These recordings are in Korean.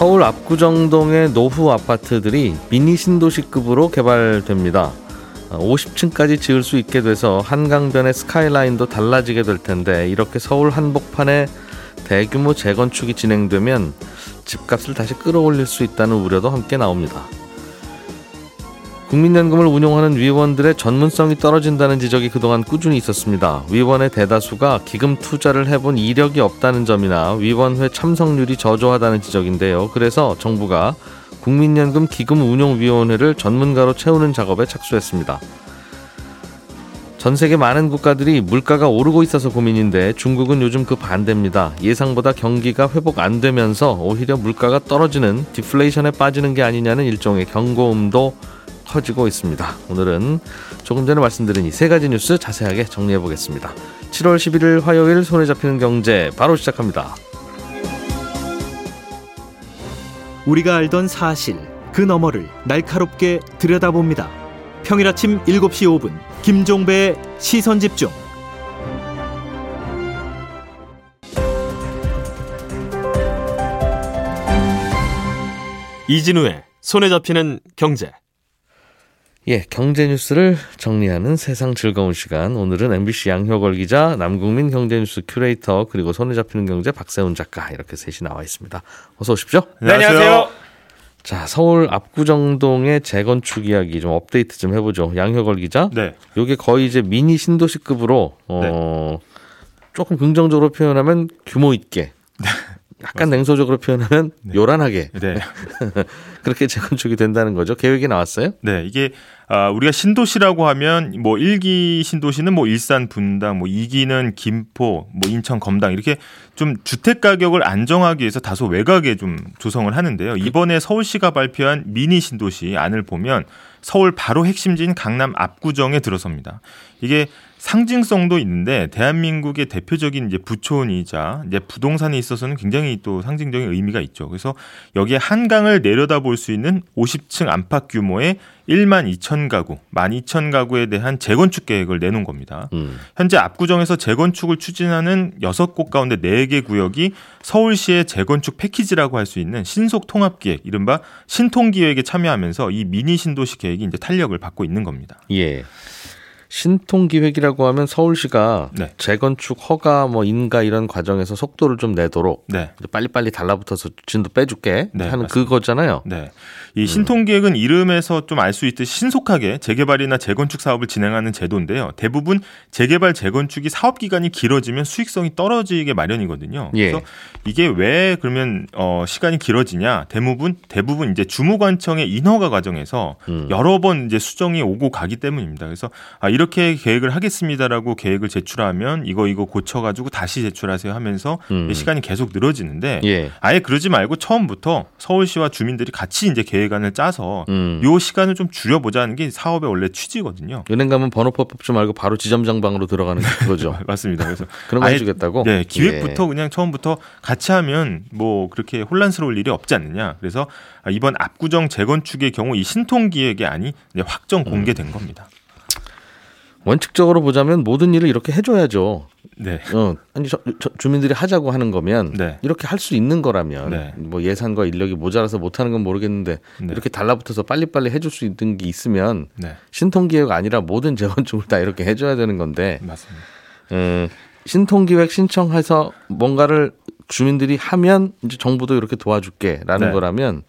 어, 서울 압구정동의 노후 아파트들이 미니 신도시급으로 개발됩니다. 50층까지 어, 지을 수 있게 돼서 한강변의 스카이라인도 달라지게 될 텐데 이렇게 서울 한복판에 대규모 재건축이 진행되면 집값을 다시 끌어올릴 수 있다는 우려도 함께 나옵니다. 국민연금을 운용하는 위원들의 전문성이 떨어진다는 지적이 그동안 꾸준히 있었습니다. 위원의 대다수가 기금 투자를 해본 이력이 없다는 점이나 위원회 참석률이 저조하다는 지적인데요. 그래서 정부가 국민연금 기금운용위원회를 전문가로 채우는 작업에 착수했습니다. 전 세계 많은 국가들이 물가가 오르고 있어서 고민인데 중국은 요즘 그 반대입니다. 예상보다 경기가 회복 안 되면서 오히려 물가가 떨어지는 디플레이션에 빠지는 게 아니냐는 일종의 경고음도 커지고 있습니다. 오늘은 조금 전에 말씀드린 이 세 가지 뉴스 자세하게 정리해 보겠습니다. 7월 11일 화요일 손에 잡히는 경제 바로 시작합니다. 우리가 알던 사실 그 너머를 날카롭게 들여다봅니다. 평일 아침 7시 5분 김종배의 시선 집중. 이진우의 손에 잡히는 경제. 예, 경제 뉴스를 정리하는 세상 즐거운 시간. 오늘은 MBC 양효걸 기자, 남국민 경제 뉴스 큐레이터, 그리고 손에 잡히는 경제 박세훈 작가 이렇게 셋이 나와 있습니다. 어서 오십시오. 네, 안녕하세요. 자, 서울 압구정동의 재건축 이야기 좀 업데이트 좀 해보죠. 양효걸 기자. 네. 요게 거의 이제 미니 신도시급으로 어 네. 조금 긍정적으로 표현하면 규모 있게. 네. 약간 냉소적으로 표현하면 네. 요란하게 네. 그렇게 재건축이 된다는 거죠. 계획이 나왔어요? 네, 이게 아, 우리가 신도시라고 하면 뭐 1기 신도시는 뭐 일산 분당, 뭐 2기는 김포, 뭐 인천 검당 이렇게 좀 주택 가격을 안정하기 위해서 다소 외곽에 좀 조성을 하는데요. 이번에 서울시가 발표한 미니 신도시 안을 보면 서울 바로 핵심지인 강남 압구정에 들어섭니다. 이게 상징성도 있는데 대한민국의 대표적인 이제 부촌이자 이제 부동산에 있어서는 굉장히 또 상징적인 의미가 있죠. 그래서 여기에 한강을 내려다볼 수 있는 50층 안팎 규모의 1만 2천 가구, 1만 2천 가구에 대한 재건축 계획을 내놓은 겁니다. 음. 현재 압구정에서 재건축을 추진하는 6곳 가운데 4개 구역이 서울시의 재건축 패키지라고 할 수 있는 신속 통합 기획, 이른바 신통 기획에 참여하면서 이 미니 신도시 계획이 이제 탄력을 받고 있는 겁니다. 예. 신통 기획이라고 하면 서울시가 네. 재건축 허가 뭐 인가 이런 과정에서 속도를 좀 내도록 네. 빨리빨리 달라붙어서 진도 빼줄게 네, 하는 맞습니다. 그거잖아요. 네. 이 신통 기획은 이름에서 좀 알 수 있듯이 신속하게 재개발이나 재건축 사업을 진행하는 제도인데요. 대부분 재개발 재건축이 사업 기간이 길어지면 수익성이 떨어지게 마련이거든요. 예. 그래서 이게 왜 그러면 어 시간이 길어지냐? 대부분 대부분 이제 주무관청의 인허가 과정에서 음. 여러 번 이제 수정이 오고 가기 때문입니다. 그래서 아 이렇게 계획을 하겠습니다라고 계획을 제출하면 이거 이거 고쳐가지고 다시 제출하세요 하면서 음. 시간이 계속 늘어지는데 예. 아예 그러지 말고 처음부터 서울시와 주민들이 같이 이제 계획안을 짜서 음. 요 시간을 좀 줄여보자는 게 사업의 원래 취지거든요. 은행 가면 번호표 뽑지 말고 바로 지점장방으로 들어가는 거죠. 맞습니다. 그래서 그런 거 해주겠다고. 네, 기획부터 예. 그냥 처음부터 같이 하면 뭐 그렇게 혼란스러울 일이 없지 않느냐. 그래서 이번 압구정 재건축의 경우 이 신통 기획이 아니 확정 공개된 음. 겁니다. 원칙적으로 보자면 모든 일을 이렇게 해줘야죠. 네. 어, 아니 저, 저, 주민들이 하자고 하는 거면 네. 이렇게 할 수 있는 거라면 네. 뭐 예산과 인력이 모자라서 못하는 건 모르겠는데 네. 이렇게 달라붙어서 빨리빨리 해줄 수 있는 게 있으면 네. 신통기획 아니라 모든 재건축을 다 이렇게 해줘야 되는 건데. 맞습니다. 음, 신통기획 신청해서 뭔가를 주민들이 하면 이제 정부도 이렇게 도와줄게라는 네. 거라면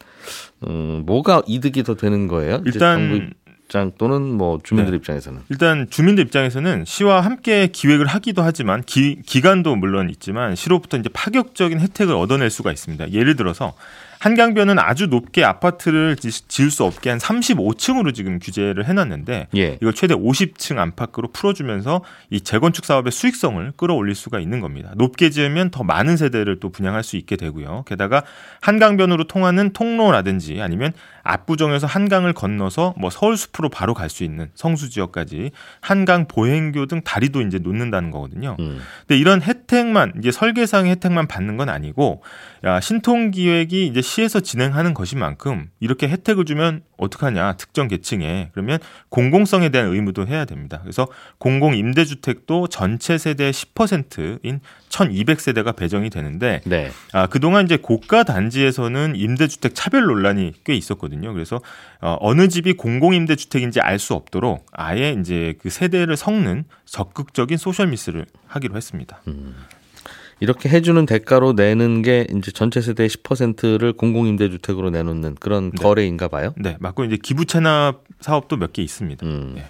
음, 뭐가 이득이 더 되는 거예요? 일단 입장 또는 뭐 주민들 네. 입장에서는 일단 주민들 입장에서는 시와 함께 기획을 하기도 하지만 기, 기간도 물론 있지만 시로부터 이제 파격적인 혜택을 얻어낼 수가 있습니다. 예를 들어서 한강변은 아주 높게 아파트를 지을 수 없게 한 35층으로 지금 규제를 해놨는데 예. 이걸 최대 50층 안팎으로 풀어주면서 이 재건축 사업의 수익성을 끌어올릴 수가 있는 겁니다. 높게 지으면 더 많은 세대를 또 분양할 수 있게 되고요. 게다가 한강변으로 통하는 통로라든지 아니면 압구정에서 한강을 건너서 뭐 서울 숲으로 바로 갈 수 있는 성수 지역까지 한강 보행교 등 다리도 이제 놓는다는 거거든요. 음. 근데 이런 혜택만 이제 설계상의 혜택만 받는 건 아니고 야, 신통 기획이 이제 시에서 진행하는 것인 만큼 이렇게 혜택을 주면 어떡하냐 특정 계층에 그러면 공공성에 대한 의무도 해야 됩니다. 그래서 공공 임대주택도 전체 세대의 10%인 1,200세대가 배정이 되는데 네. 아, 그동안 이제 고가 단지에서는 임대주택 차별 논란이 꽤 있었거든요. 그래서 어, 어느 집이 공공 임대주택인지 알 수 없도록 아예 이제 그 세대를 섞는 적극적인 소셜 미스를 하기로 했습니다. 음. 이렇게 해주는 대가로 내는 게 이제 전체 세대의 10%를 공공임대주택으로 내놓는 그런 네. 거래인가 봐요. 네, 맞고 이제 기부 체납 사업도 몇 개 있습니다. 음. 네.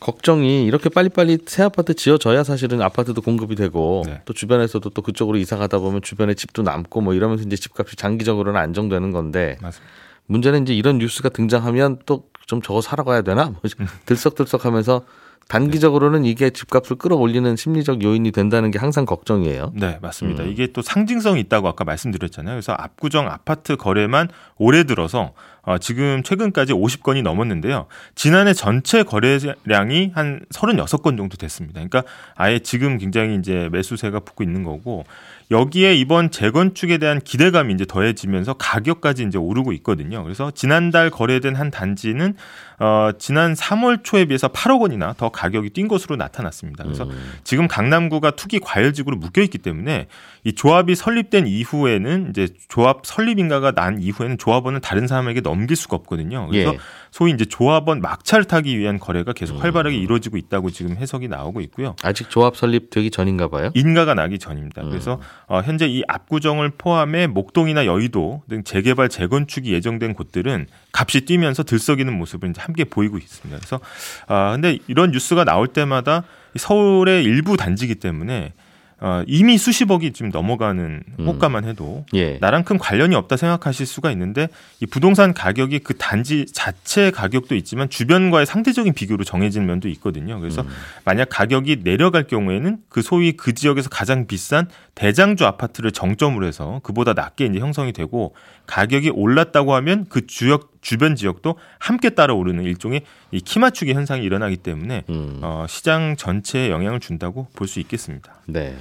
걱정이 이렇게 빨리빨리 새 아파트 지어져야 사실은 아파트도 공급이 되고 네. 또 주변에서도 또 그쪽으로 이사 가다 보면 주변에 집도 남고 뭐 이러면서 이제 집값이 장기적으로는 안정되는 건데 맞습니다. 문제는 이제 이런 뉴스가 등장하면 또 좀 저거 사러 가야 되나 뭐 음. 들썩들썩하면서 단기적으로는 이게 집값을 끌어올리는 심리적 요인이 된다는 게 항상 걱정이에요. 네, 맞습니다. 음. 이게 또 상징성이 있다고 아까 말씀드렸잖아요. 그래서 압구정 아파트 거래만 올해 들어서 어, 지금 최근까지 50건이 넘었는데요. 지난해 전체 거래량이 한 36건 정도 됐습니다. 그러니까 아예 지금 굉장히 이제 매수세가 붙고 있는 거고 여기에 이번 재건축에 대한 기대감이 이제 더해지면서 가격까지 이제 오르고 있거든요. 그래서 지난달 거래된 한 단지는 어, 지난 3월 초에 비해서 8억 원이나 더 가격이 뛴 것으로 나타났습니다. 그래서 음. 지금 강남구가 투기 과열지구로 묶여 있기 때문에 이 조합이 설립된 이후에는 이제 조합 설립 인가가 난 이후에는 조합원은 다른 사람에게 넘길 수가 없거든요. 그래서 예. 소위 이제 조합원 막차를 타기 위한 거래가 계속 음. 활발하게 이루어지고 있다고 지금 해석이 나오고 있고요. 아직 조합 설립되기 전인가 봐요. 인가가 나기 전입니다. 음. 그래서 어, 현재 이 압구정을 포함해 목동이나 여의도 등 재개발 재건축이 예정된 곳들은 값이 뛰면서 들썩이는 모습을 이제 함께 보이고 있습니다. 그래서 아 근데 이런 뉴스가 나올 때마다 서울의 일부 단지기 때문에 어, 이미 수십억이 지금 넘어가는 음. 호가만 해도 예. 나랑 큰 관련이 없다 생각하실 수가 있는데 이 부동산 가격이 그 단지 자체 가격도 있지만 주변과의 상대적인 비교로 정해진 면도 있거든요. 그래서 음. 만약 가격이 내려갈 경우에는 그 소위 그 지역에서 가장 비싼 대장주 아파트를 정점으로 해서 그보다 낮게 이제 형성이 되고 가격이 올랐다고 하면 그 주역 주변 지역도 함께 따라오르는 일종의 이 키 맞추기 현상이 일어나기 때문에 음. 어, 시장 전체에 영향을 준다고 볼 수 있겠습니다. 네.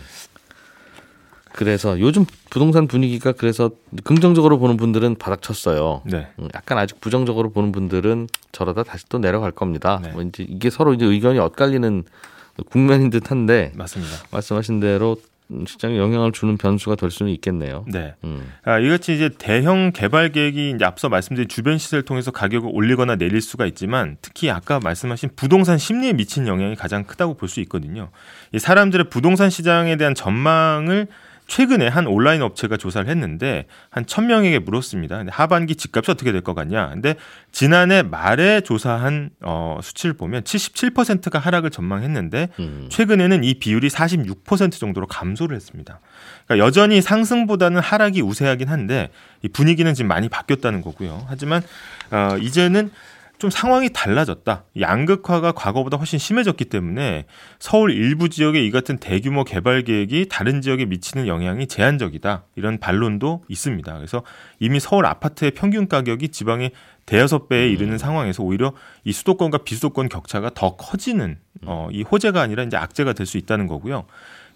그래서 요즘 부동산 분위기가 그래서 긍정적으로 보는 분들은 바닥쳤어요. 네. 음, 약간 아직 부정적으로 보는 분들은 저러다 다시 또 내려갈 겁니다. 네. 뭐 이제 이게 서로 이제 의견이 엇갈리는 국면인 듯한데 맞습니다. 말씀하신 대로 시장에 영향을 주는 변수가 될 수는 있겠네요. 네. 음. 아, 이같이 이제 대형 개발 계획이 이제 앞서 말씀드린 주변 시세를 통해서 가격을 올리거나 내릴 수가 있지만 특히 아까 말씀하신 부동산 심리에 미친 영향이 가장 크다고 볼 수 있거든요. 이 사람들의 부동산 시장에 대한 전망을 최근에 한 온라인 업체가 조사를 했는데 한 천명에게 물었습니다. 근데 하반기 집값이 어떻게 될 것 같냐? 근데 지난해 말에 조사한 어, 수치를 보면 77%가 하락을 전망했는데 음. 최근에는 이 비율이 46% 정도로 감소를 했습니다. 그러니까 여전히 상승보다는 하락이 우세하긴 한데 이 분위기는 지금 많이 바뀌었다는 거고요. 하지만 어, 이제는 좀 상황이 달라졌다. 양극화가 과거보다 훨씬 심해졌기 때문에 서울 일부 지역의 이 같은 대규모 개발 계획이 다른 지역에 미치는 영향이 제한적이다. 이런 반론도 있습니다. 그래서 이미 서울 아파트의 평균 가격이 지방의 대여섯 배에 이르는 음. 상황에서 오히려 이 수도권과 비수도권 격차가 더 커지는 어, 이 호재가 아니라 이제 악재가 될 수 있다는 거고요.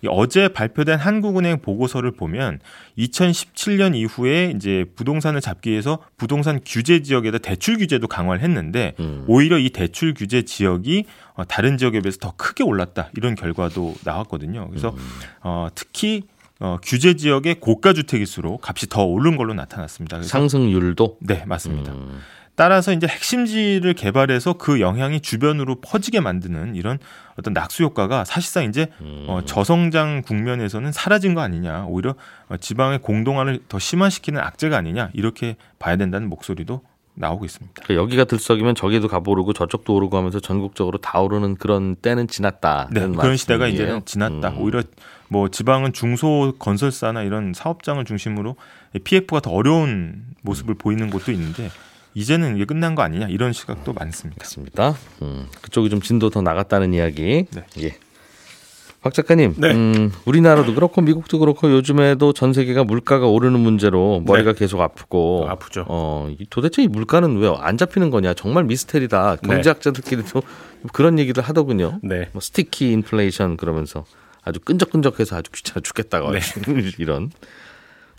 어제 발표된 한국은행 보고서를 보면 2017년 이후에 이제 부동산을 잡기 위해서 부동산 규제 지역에다 대출 규제도 강화를 했는데 음. 오히려 이 대출 규제 지역이 어, 다른 지역에 비해서 더 크게 올랐다 이런 결과도 나왔거든요. 그래서 음. 어, 특히 어, 규제 지역의 고가 주택일수록 값이 더 오른 걸로 나타났습니다. 상승률도 네 맞습니다. 음. 따라서 이제 핵심지를 개발해서 그 영향이 주변으로 퍼지게 만드는 이런 어떤 낙수 효과가 사실상 이제 음. 어, 저성장 국면에서는 사라진 거 아니냐 오히려 어, 지방의 공동화를 더 심화시키는 악재가 아니냐 이렇게 봐야 된다는 목소리도 나오고 있습니다. 그러니까 여기가 들썩이면 저기도 가보르고 저쪽도 오르고 하면서 전국적으로 다 오르는 그런 때는 지났다. 네, 그런 시대가 이제는 지났다. 음. 오히려 뭐 지방은 중소 건설사나 이런 사업장을 중심으로 PF가 더 어려운 모습을 보이는 곳도 있는데 이제는 이게 끝난 거 아니냐 이런 시각도 많습니다. 맞습니다. 음, 그쪽이 좀 진도 더 나갔다는 이야기. 네. 예. 박 작가님, 네. 음, 우리나라도 그렇고 미국도 그렇고 요즘에도 전 세계가 물가가 오르는 문제로 머리가 네. 계속 아프고 아프죠. 어, 도대체 이 물가는 왜 안 잡히는 거냐? 정말 미스테리다. 네. 경제학자들끼리도 그런 얘기를 하더군요. 네. 뭐 스티키 인플레이션 그러면서 아주 끈적끈적해서 아주 귀찮아 죽겠다고 네. 이런.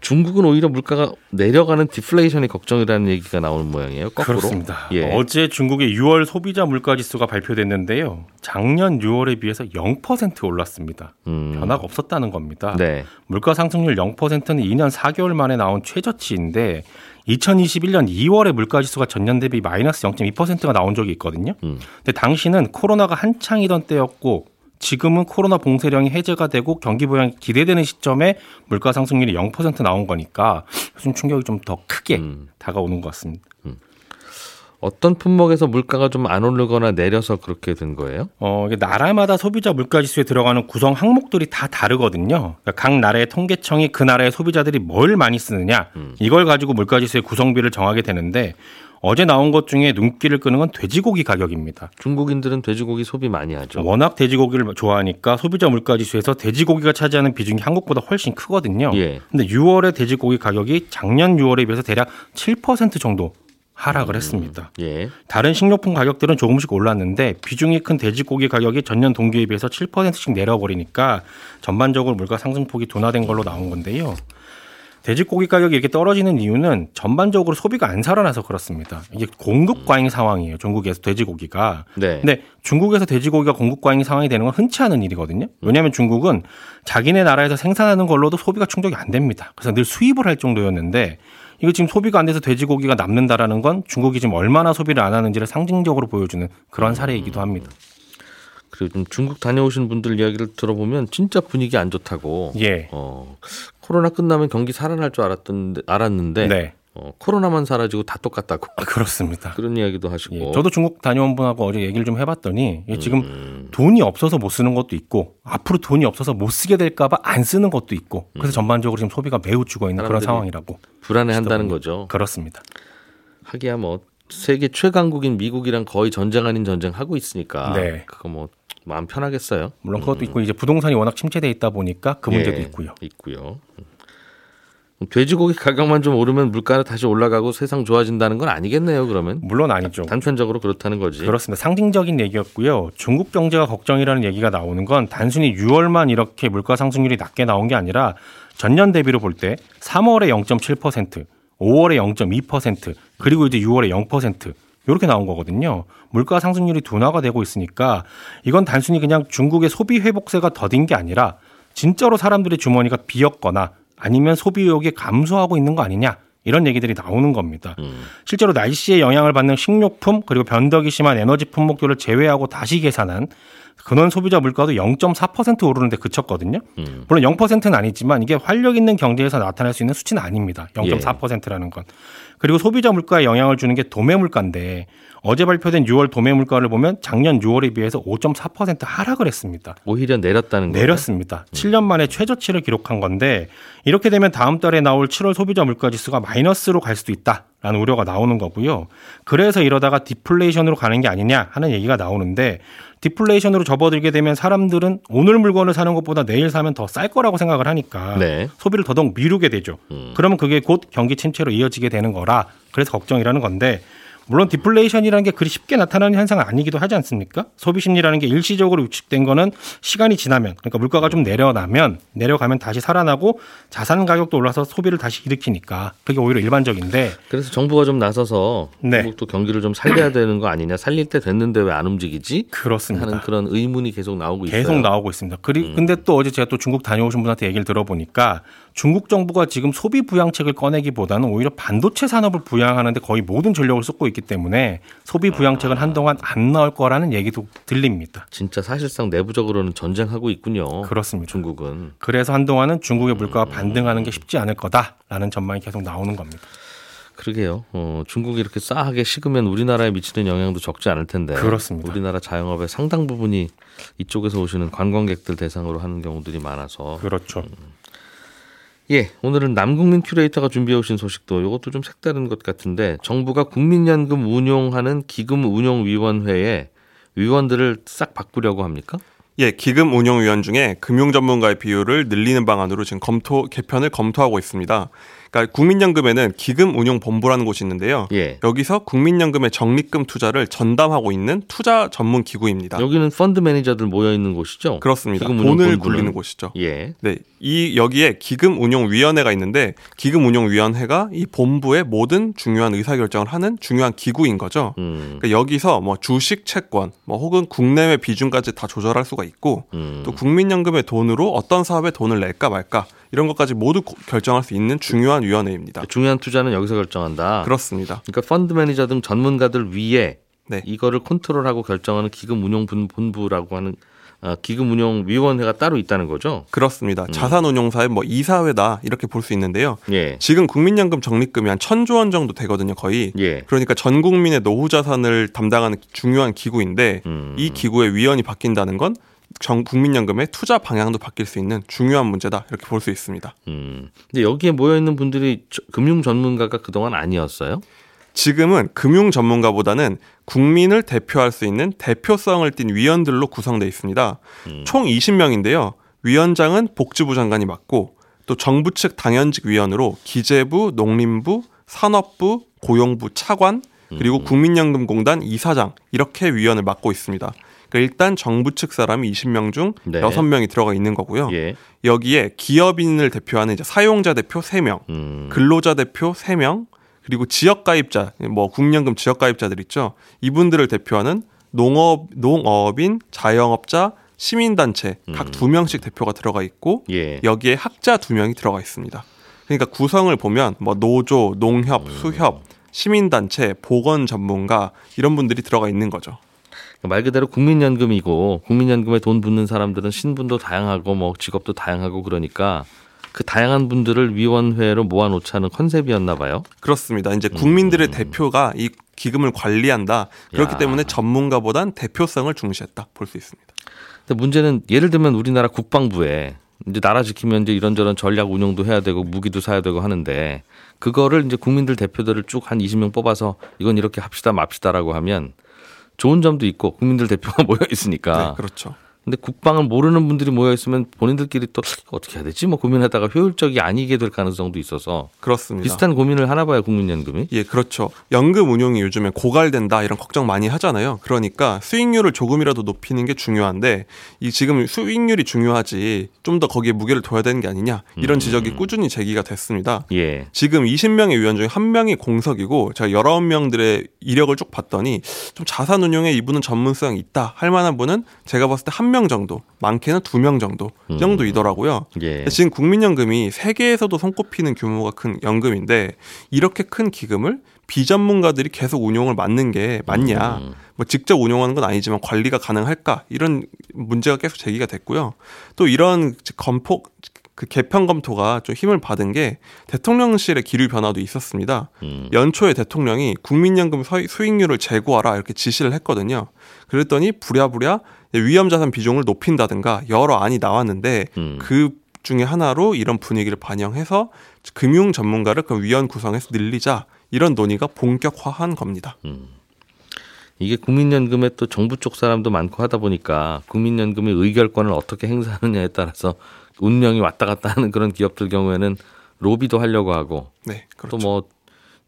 중국은 오히려 물가가 내려가는 디플레이션이 걱정이라는 얘기가 나오는 모양이에요. 거꾸로. 그렇습니다. 예. 어제 중국의 6월 소비자 물가 지수가 발표됐는데요. 작년 6월에 비해서 0% 올랐습니다. 음. 변화가 없었다는 겁니다. 네. 물가 상승률 0%는 2년 4개월 만에 나온 최저치인데 2021년 2월에 물가 지수가 전년 대비 마이너스 0.2%가 나온 적이 있거든요. 음. 근데 당시는 코로나가 한창이던 때였고 지금은 코로나 봉쇄령이 해제가 되고 경기 부양이 기대되는 시점에 물가 상승률이 0% 나온 거니까 요즘 충격이 좀 더 크게 음. 다가오는 것 같습니다. 음. 어떤 품목에서 물가가 좀 안 오르거나 내려서 그렇게 된 거예요? 어, 이게 나라마다 소비자 물가 지수에 들어가는 구성 항목들이 다 다르거든요. 그러니까 각 나라의 통계청이 그 나라의 소비자들이 뭘 많이 쓰느냐 음. 이걸 가지고 물가 지수의 구성비를 정하게 되는데 어제 나온 것 중에 눈길을 끄는 건 돼지고기 가격입니다. 중국인들은 돼지고기 소비 많이 하죠. 워낙 돼지고기를 좋아하니까 소비자 물가 지수에서 돼지고기가 차지하는 비중이 한국보다 훨씬 크거든요. 예. 근데 6월에 돼지고기 가격이 작년 6월에 비해서 대략 7% 정도 하락을 음, 했습니다. 예. 다른 식료품 가격들은 조금씩 올랐는데 비중이 큰 돼지고기 가격이 전년 동기에 비해서 7%씩 내려버리니까 전반적으로 물가 상승폭이 둔화된 걸로 나온 건데요. 돼지고기 가격이 이렇게 떨어지는 이유는 전반적으로 소비가 안 살아나서 그렇습니다. 이게 공급 과잉 상황이에요. 중국에서 돼지고기가. 네. 근데 중국에서 돼지고기가 공급 과잉 상황이 되는 건 흔치 않은 일이거든요. 왜냐하면 중국은 자기네 나라에서 생산하는 걸로도 소비가 충족이 안 됩니다. 그래서 늘 수입을 할 정도였는데 이거 지금 소비가 안 돼서 돼지고기가 남는다라는 건 중국이 지금 얼마나 소비를 안 하는지를 상징적으로 보여주는 그런 사례이기도 합니다. 그리고 좀 중국 다녀오신 분들 이야기를 들어보면 진짜 분위기 안 좋다고. 예. 어, 코로나 끝나면 경기 살아날 줄 알았던 알았는데 네. 어, 코로나만 사라지고 다 똑같다고. 아, 그렇습니다. 그런 이야기도 하시고. 예, 저도 중국 다녀온 분하고 어제 얘기를 좀 해봤더니 지금 음. 돈이 없어서 못 쓰는 것도 있고 앞으로 돈이 없어서 못 쓰게 될까봐 안 쓰는 것도 있고 그래서 음. 전반적으로 지금 소비가 매우 죽어 있는 그런 상황이라고. 불안해한다는 거죠. 그렇습니다. 하기야 뭐 세계 최강국인 미국이랑 거의 전쟁 아닌 전쟁 하고 있으니까. 네. 그거 뭐 마음 편하겠어요. 물론 그것도 음. 있고 이제 부동산이 워낙 침체돼 있다 보니까 그 문제도 예, 있고요. 있고요. 돼지고기 가격만 좀 오르면 물가는 다시 올라가고 세상 좋아진다는 건 아니겠네요. 그러면 물론 아니죠. 단편적으로 그렇다는 거지. 그렇습니다. 상징적인 얘기였고요. 중국 경제가 걱정이라는 얘기가 나오는 건 단순히 6월만 이렇게 물가 상승률이 낮게 나온 게 아니라 전년 대비로 볼 때 3월에 0.7%, 5월에 0.2%, 그리고 이제 6월에 0% 이렇게 나온 거거든요. 물가 상승률이 둔화가 되고 있으니까 이건 단순히 그냥 중국의 소비 회복세가 더딘 게 아니라 진짜로 사람들의 주머니가 비었거나 아니면 소비 의욕이 감소하고 있는 거 아니냐 이런 얘기들이 나오는 겁니다. 음. 실제로 날씨에 영향을 받는 식료품 그리고 변덕이 심한 에너지 품목들을 제외하고 다시 계산한 근원 소비자 물가도 0.4% 오르는데 그쳤거든요. 음. 물론 0%는 아니지만 이게 활력 있는 경제에서 나타날 수 있는 수치는 아닙니다. 0.4%라는 건. 그리고 소비자 물가에 영향을 주는 게 도매 물가인데 어제 발표된 6월 도매 물가를 보면 작년 6월에 비해서 5.4% 하락을 했습니다. 오히려 내렸다는 거예요? 내렸습니다. 음. 7년 만에 최저치를 기록한 건데 이렇게 되면 다음 달에 나올 7월 소비자 물가 지수가 마이너스로 갈 수도 있다 라는 우려가 나오는 거고요. 그래서 이러다가 디플레이션으로 가는 게 아니냐 하는 얘기가 나오는데 디플레이션으로 접어들게 되면 사람들은 오늘 물건을 사는 것보다 내일 사면 더 쌀 거라고 생각을 하니까 네. 소비를 더더욱 미루게 되죠. 음. 그러면 그게 곧 경기 침체로 이어지게 되는 거라 그래서 걱정이라는 건데 물론 디플레이션이라는 게 그리 쉽게 나타나는 현상은 아니기도 하지 않습니까? 소비 심리라는 게 일시적으로 위축된 거는 시간이 지나면 그러니까 물가가 좀 내려나면 내려가면 다시 살아나고 자산 가격도 올라서 소비를 다시 일으키니까 그게 오히려 일반적인데 그래서 정부가 좀 나서서 네. 중국도 경기를 좀 살려야 되는 거 아니냐 살릴 때 됐는데 왜 안 움직이지? 그렇습니다. 하는 그런 의문이 계속 나오고 있어요. 계속 나오고 있습니다. 그리 음. 근데 또 어제 제가 또 중국 다녀오신 분한테 얘기를 들어보니까 중국 정부가 지금 소비 부양책을 꺼내기보다는 오히려 반도체 산업을 부양하는데 거의 모든 전력을 쏟고 있기 때문에 소비 부양책은 한동안 안 나올 거라는 얘기도 들립니다. 진짜 사실상 내부적으로는 전쟁하고 있군요. 그렇습니다. 중국은. 그래서 한동안은 중국의 물가가 반등하는 게 쉽지 않을 거다라는 전망이 계속 나오는 겁니다. 그러게요. 어, 중국이 이렇게 싸하게 식으면 우리나라에 미치는 영향도 적지 않을 텐데. 그렇습니다. 우리나라 자영업의 상당 부분이 이쪽에서 오시는 관광객들 대상으로 하는 경우들이 많아서. 그렇죠. 예, 오늘은 남국민 큐레이터가 준비해 오신 소식도 이것도 좀 색다른 것 같은데 정부가 국민연금 운용하는 기금운용위원회에 위원들을 싹 바꾸려고 합니까? 예, 기금 운용 위원 중에 금융 전문가의 비율을 늘리는 방안으로 지금 검토 개편을 검토하고 있습니다. 그러니까 국민연금에는 기금 운용 본부라는 곳이 있는데요. 예. 여기서 국민연금의 적립금 투자를 전담하고 있는 투자 전문 기구입니다. 여기는 펀드 매니저들 모여 있는 곳이죠. 그렇습니다. 돈을 본부는. 굴리는 곳이죠. 예. 네, 이 여기에 기금 운용 위원회가 있는데 기금 운용 위원회가 이 본부의 모든 중요한 의사 결정을 하는 중요한 기구인 거죠. 음. 그러니까 여기서 뭐 주식 채권, 뭐 혹은 국내외 비중까지 다 조절할 수가 있고 음. 또 국민연금의 돈으로 어떤 사업에 돈을 낼까 말까 이런 것까지 모두 고- 결정할 수 있는 중요한 위원회입니다. 중요한 투자는 여기서 결정한다. 그렇습니다. 그러니까 펀드 매니저 등 전문가들 위에 네. 이거를 컨트롤하고 결정하는 기금 운용 본부라고 하는 어, 기금운용위원회가 따로 있다는 거죠. 그렇습니다. 자산운용사의 뭐 이사회다 이렇게 볼 수 있는데요. 예. 지금 국민연금 적립금이 한 천조 원 정도 되거든요, 거의. 예. 그러니까 전 국민의 노후 자산을 담당하는 중요한 기구인데 음. 이 기구의 위원이 바뀐다는 건 정, 국민연금의 투자 방향도 바뀔 수 있는 중요한 문제다 이렇게 볼 수 있습니다. 음. 근데 여기에 모여 있는 분들이 저- 금융 전문가가 그동안 아니었어요? 지금은 금융 전문가보다는 국민을 대표할 수 있는 대표성을 띤 위원들로 구성돼 있습니다. 총 20명인데요. 위원장은 복지부 장관이 맡고 또 정부 측 당연직 위원으로 기재부, 농림부, 산업부, 고용부 차관 그리고 국민연금공단 이사장 이렇게 위원을 맡고 있습니다. 그러니까 일단 정부 측 사람이 20명 중 네. 6명이 들어가 있는 거고요. 예. 여기에 기업인을 대표하는 이제 사용자 대표 3명, 음. 근로자 대표 3명, 그리고 지역 가입자, 뭐 국민연금 지역 가입자들 있죠. 이분들을 대표하는 농업 농업인, 자영업자, 시민단체 각두 명씩 대표가 들어가 있고 예. 여기에 학자 두 명이 들어가 있습니다. 그러니까 구성을 보면 뭐 노조, 농협, 수협, 시민단체, 보건 전문가 이런 분들이 들어가 있는 거죠. 말 그대로 국민연금이고 국민연금에 돈 붓는 사람들은 신분도 다양하고 뭐 직업도 다양하고 그러니까 그 다양한 분들을 위원회로 모아놓자는 컨셉이었나 봐요. 그렇습니다. 이제 국민들의 대표가 이 기금을 관리한다. 그렇기 야. 때문에 전문가보단 대표성을 중시했다 볼 수 있습니다. 근데 문제는 예를 들면 우리나라 국방부에 이제 나라 지키면 이제 이런저런 전략 운용도 해야 되고 무기도 사야 되고 하는데 그거를 이제 국민들 대표들을 쭉 한 20명 뽑아서 이건 이렇게 합시다 맙시다라고 하면 좋은 점도 있고 국민들 대표가 모여 있으니까 네, 그렇죠. 근데 국방을 모르는 분들이 모여 있으면 본인들끼리 또 어떻게 해야 되지 뭐 고민하다가 효율적이 아니게 될 가능성도 있어서 그렇습니다. 비슷한 고민을 하나 봐요 국민연금이. 예, 그렇죠. 연금 운용이 요즘에 고갈된다 이런 걱정 많이 하잖아요. 그러니까 수익률을 조금이라도 높이는 게 중요한데 이 지금 수익률이 중요하지 좀 더 거기에 무게를 둬야 되는 게 아니냐 이런 지적이 꾸준히 제기가 됐습니다. 예. 지금 20명의 위원 중에 한 명이 공석이고 제가 19명들의 이력을 쭉 봤더니 좀 자산 운용에 이분은 전문성이 있다 할 만한 분은 제가 봤을 때한 명 정도, 많게는 두명 정도 이 정도이더라고요. 예. 지금 국민연금이 세계에서도 손꼽히는 규모가 큰 연금인데 이렇게 큰 기금을 비전문가들이 계속 운용을 맡는 게 맞냐? 뭐 직접 운용하는 건 아니지만 관리가 가능할까? 이런 문제가 계속 제기가 됐고요. 또 이런 검토 그 개편 검토가 좀 힘을 받은 게 대통령실의 기류 변화도 있었습니다. 연초에 대통령이 국민연금 서- 수익률을 제고하라 이렇게 지시를 했거든요. 그랬더니 부랴부랴 위험 자산 비중을 높인다든가 여러 안이 나왔는데 음. 그 중에 하나로 이런 분위기를 반영해서 금융 전문가를 그 위원 구성해서 늘리자 이런 논의가 본격화한 겁니다. 이게 국민연금에 또 정부 쪽 사람도 많고 하다 보니까 국민연금의 의결권을 어떻게 행사하느냐에 따라서 운명이 왔다 갔다 하는 그런 기업들 경우에는 로비도 하려고 하고 네, 그렇죠. 또뭐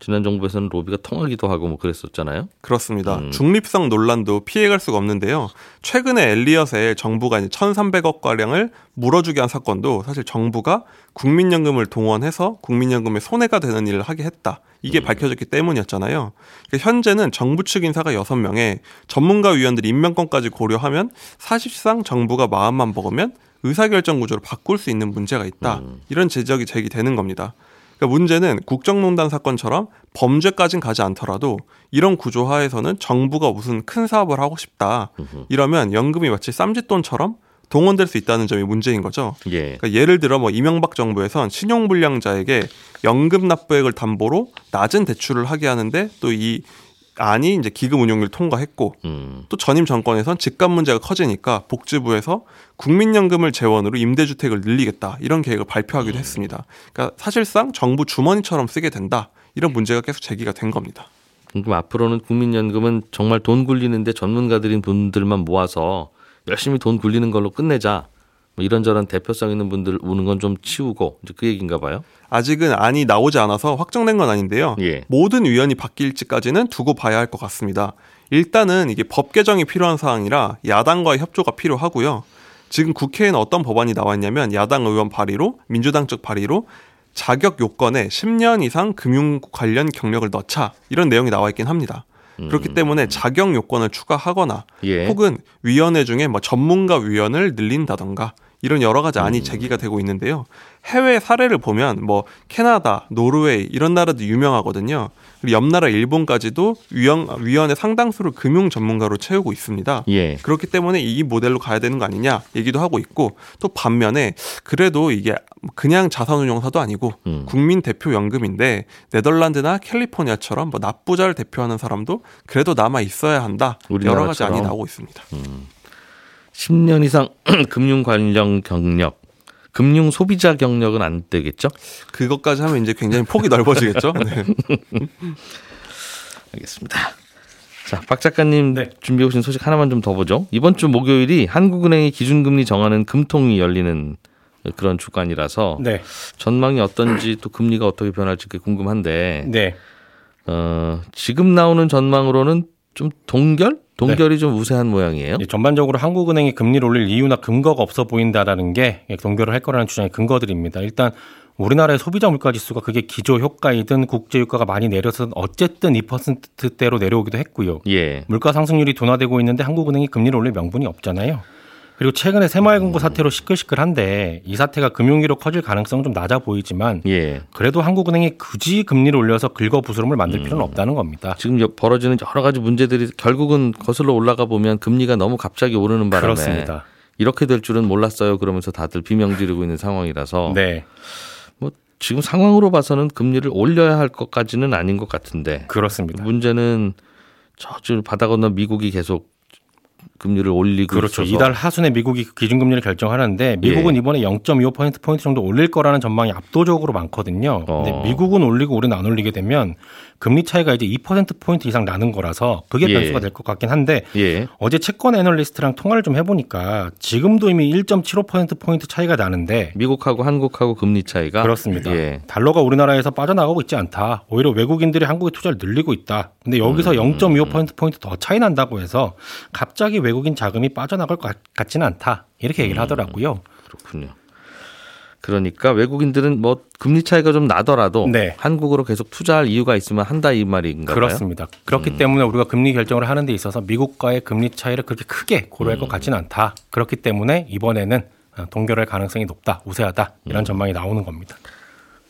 지난 정부에서는 로비가 통하기도 하고 뭐 그랬었잖아요. 그렇습니다. 음. 중립성 논란도 피해갈 수가 없는데요. 최근에 엘리엇에 정부가 이제 1,300억 가량을 물어주게 한 사건도 사실 정부가 국민연금을 동원해서 국민연금에 손해가 되는 일을 하게 했다. 이게 음. 밝혀졌기 때문이었잖아요. 그러니까 현재는 정부 측 인사가 6명에 전문가 위원들 임명권까지 고려하면 사실상 정부가 마음만 먹으면 의사결정 구조를 바꿀 수 있는 문제가 있다. 음. 이런 지적이 제기되는 겁니다. 그러니까 문제는 국정농단 사건처럼 범죄까진 가지 않더라도 이런 구조 하에서는 정부가 무슨 큰 사업을 하고 싶다. 이러면 연금이 마치 쌈짓돈처럼 동원될 수 있다는 점이 문제인 거죠. 예. 그러니까 예를 들어 뭐 이명박 정부에선 신용불량자에게 연금 납부액을 담보로 낮은 대출을 하게 하는데 또 이 안이 이제 기금 운용을 통과했고 음. 또 전임 정권에선 집값 문제가 커지니까 복지부에서 국민연금을 재원으로 임대주택을 늘리겠다 이런 계획을 발표하기도 했습니다. 그러니까 사실상 정부 주머니처럼 쓰게 된다 이런 문제가 계속 제기가 된 겁니다. 그럼 앞으로는 국민연금은 정말 돈 굴리는데 전문가들인 분들만 모아서 열심히 돈 굴리는 걸로 끝내자. 뭐 이런저런 대표성 있는 분들 우는 건 좀 치우고 이제 그 얘기인가 봐요. 아직은 안이 나오지 않아서 확정된 건 아닌데요. 예. 모든 위원이 바뀔지까지는 두고 봐야 할 것 같습니다. 일단은 이게 법 개정이 필요한 사항이라 야당과의 협조가 필요하고요. 지금 국회에는 어떤 법안이 나왔냐면 야당 의원 발의로 민주당 측 발의로 자격 요건에 10년 이상 금융 관련 경력을 넣자 이런 내용이 나와 있긴 합니다. 그렇기 때문에 자격 요건을 추가하거나 예. 혹은 위원회 중에 뭐 전문가 위원을 늘린다던가 이런 여러 가지 안이 음. 제기가 되고 있는데요. 해외 사례를 보면 뭐 캐나다, 노르웨이 이런 나라도 유명하거든요. 그리고 옆 나라 일본까지도 위원, 위원회 상당수를 금융 전문가로 채우고 있습니다. 예. 그렇기 때문에 이 모델로 가야 되는 거 아니냐 얘기도 하고 있고 또 반면에 그래도 이게 그냥 자산운용사도 아니고 음. 국민 대표 연금인데 네덜란드나 캘리포니아처럼 뭐 납부자를 대표하는 사람도 그래도 남아 있어야 한다 여러 가지 안이. 나오고 있습니다. 10년 이상 금융 관련 경력, 금융 소비자 경력은 안 되겠죠? 그것까지 하면 이제 굉장히 폭이 넓어지겠죠. 네. 알겠습니다. 자, 박 작가님 네. 준비해 오신 소식 하나만 좀 더 보죠. 이번 주 목요일이 한국은행이 기준금리 정하는 금통이 열리는 그런 주간이라서 네. 전망이 어떤지 또 금리가 어떻게 변할지 궁금한데 네. 어, 지금 나오는 전망으로는 좀 동결? 동결이 좀 우세한 모양이에요. 예, 전반적으로 한국은행이 금리를 올릴 이유나 근거가 없어 보인다라는 게 예, 동결을 할 거라는 주장의 근거들입니다. 일단 우리나라의 소비자 물가 지수가 그게 기조 효과이든 국제 유가가 많이 내려서 어쨌든 2%대로 내려오기도 했고요. 예. 물가 상승률이 둔화되고 있는데 한국은행이 금리를 올릴 명분이 없잖아요. 그리고 최근에 새마을금고 사태로 시끌시끌한데 이 사태가 금융위로 커질 가능성은 좀 낮아 보이지만 예. 그래도 한국은행이 굳이 금리를 올려서 긁어 부스럼을 만들 필요는 없다는 겁니다. 지금 여- 벌어지는 여러 가지 문제들이 결국은 거슬러 올라가 보면 금리가 너무 갑자기 오르는 바람에 그렇습니다. 이렇게 될 줄은 몰랐어요. 그러면서 다들 비명 지르고 있는 상황이라서 네, 뭐 지금 상황으로 봐서는 금리를 올려야 할 것까지는 아닌 것 같은데 그렇습니다. 문제는 저쪽 바다 건너 미국이 계속 금리를 올리고 그렇죠. 있어서 이달 하순에 미국이 그 기준금리를 결정하는데 미국은 예. 이번에 0.25% 포인트 정도 올릴 거라는 전망이 압도적으로 많거든요. 근데 어. 미국은 올리고 우리는 안 올리게 되면 금리 차이가 이제 2% 포인트 이상 나는 거라서 그게 예. 변수가 될 것 같긴 한데 예. 어제 채권 애널리스트랑 통화를 좀 해보니까 지금도 이미 1.75% 포인트 차이가 나는데 미국하고 한국하고 금리 차이가 그렇습니다. 예. 달러가 우리나라에서 빠져나가고 있지 않다. 오히려 외국인들이 한국에 투자를 늘리고 있다. 근데 여기서 음. 0.25% 포인트 더 차이 난다고 해서 갑자기 외 국인 자금이 빠져나갈 것 같- 같지는 않다. 이렇게 음. 얘기를 하더라고요. 그렇군요. 그러니까 외국인들은 뭐 금리 차이가 좀 나더라도 네. 한국으로 계속 투자할 이유가 있으면 한다 이 말인가 봐요. 그렇습니다. 그렇기 음. 때문에 우리가 금리 결정을 하는 데 있어서 미국과의 금리 차이를 그렇게 크게 고려할 음. 것 같지는 않다. 그렇기 때문에 이번에는 어, 동결할 가능성이 높다, 우세하다 이런 음. 전망이 나오는 겁니다.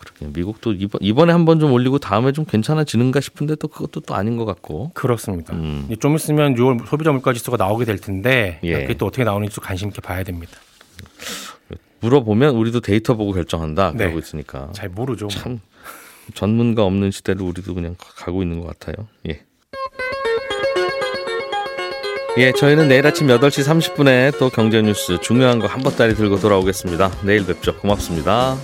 그렇군요. 미국도 이번, 이번에 한 번 좀 올리고 다음에 좀 괜찮아지는가 싶은데 또 그것도 또 아닌 것 같고. 그렇습니다. 음. 좀 있으면 6월 소비자 물가 지수가 나오게 될 텐데 예. 그게 또 어떻게 나오는지 좀 관심 있게 봐야 됩니다. 물어보면 우리도 데이터 보고 결정한다 네. 그러고 있으니까 잘 모르죠. 뭐. 참 전문가 없는 시대를 우리도 그냥 가고 있는 것 같아요. 예. 예, 저희는 내일 아침 8시 30분에 또 경제 뉴스 중요한 거한 보따리 들고 돌아오겠습니다. 내일 뵙죠. 고맙습니다.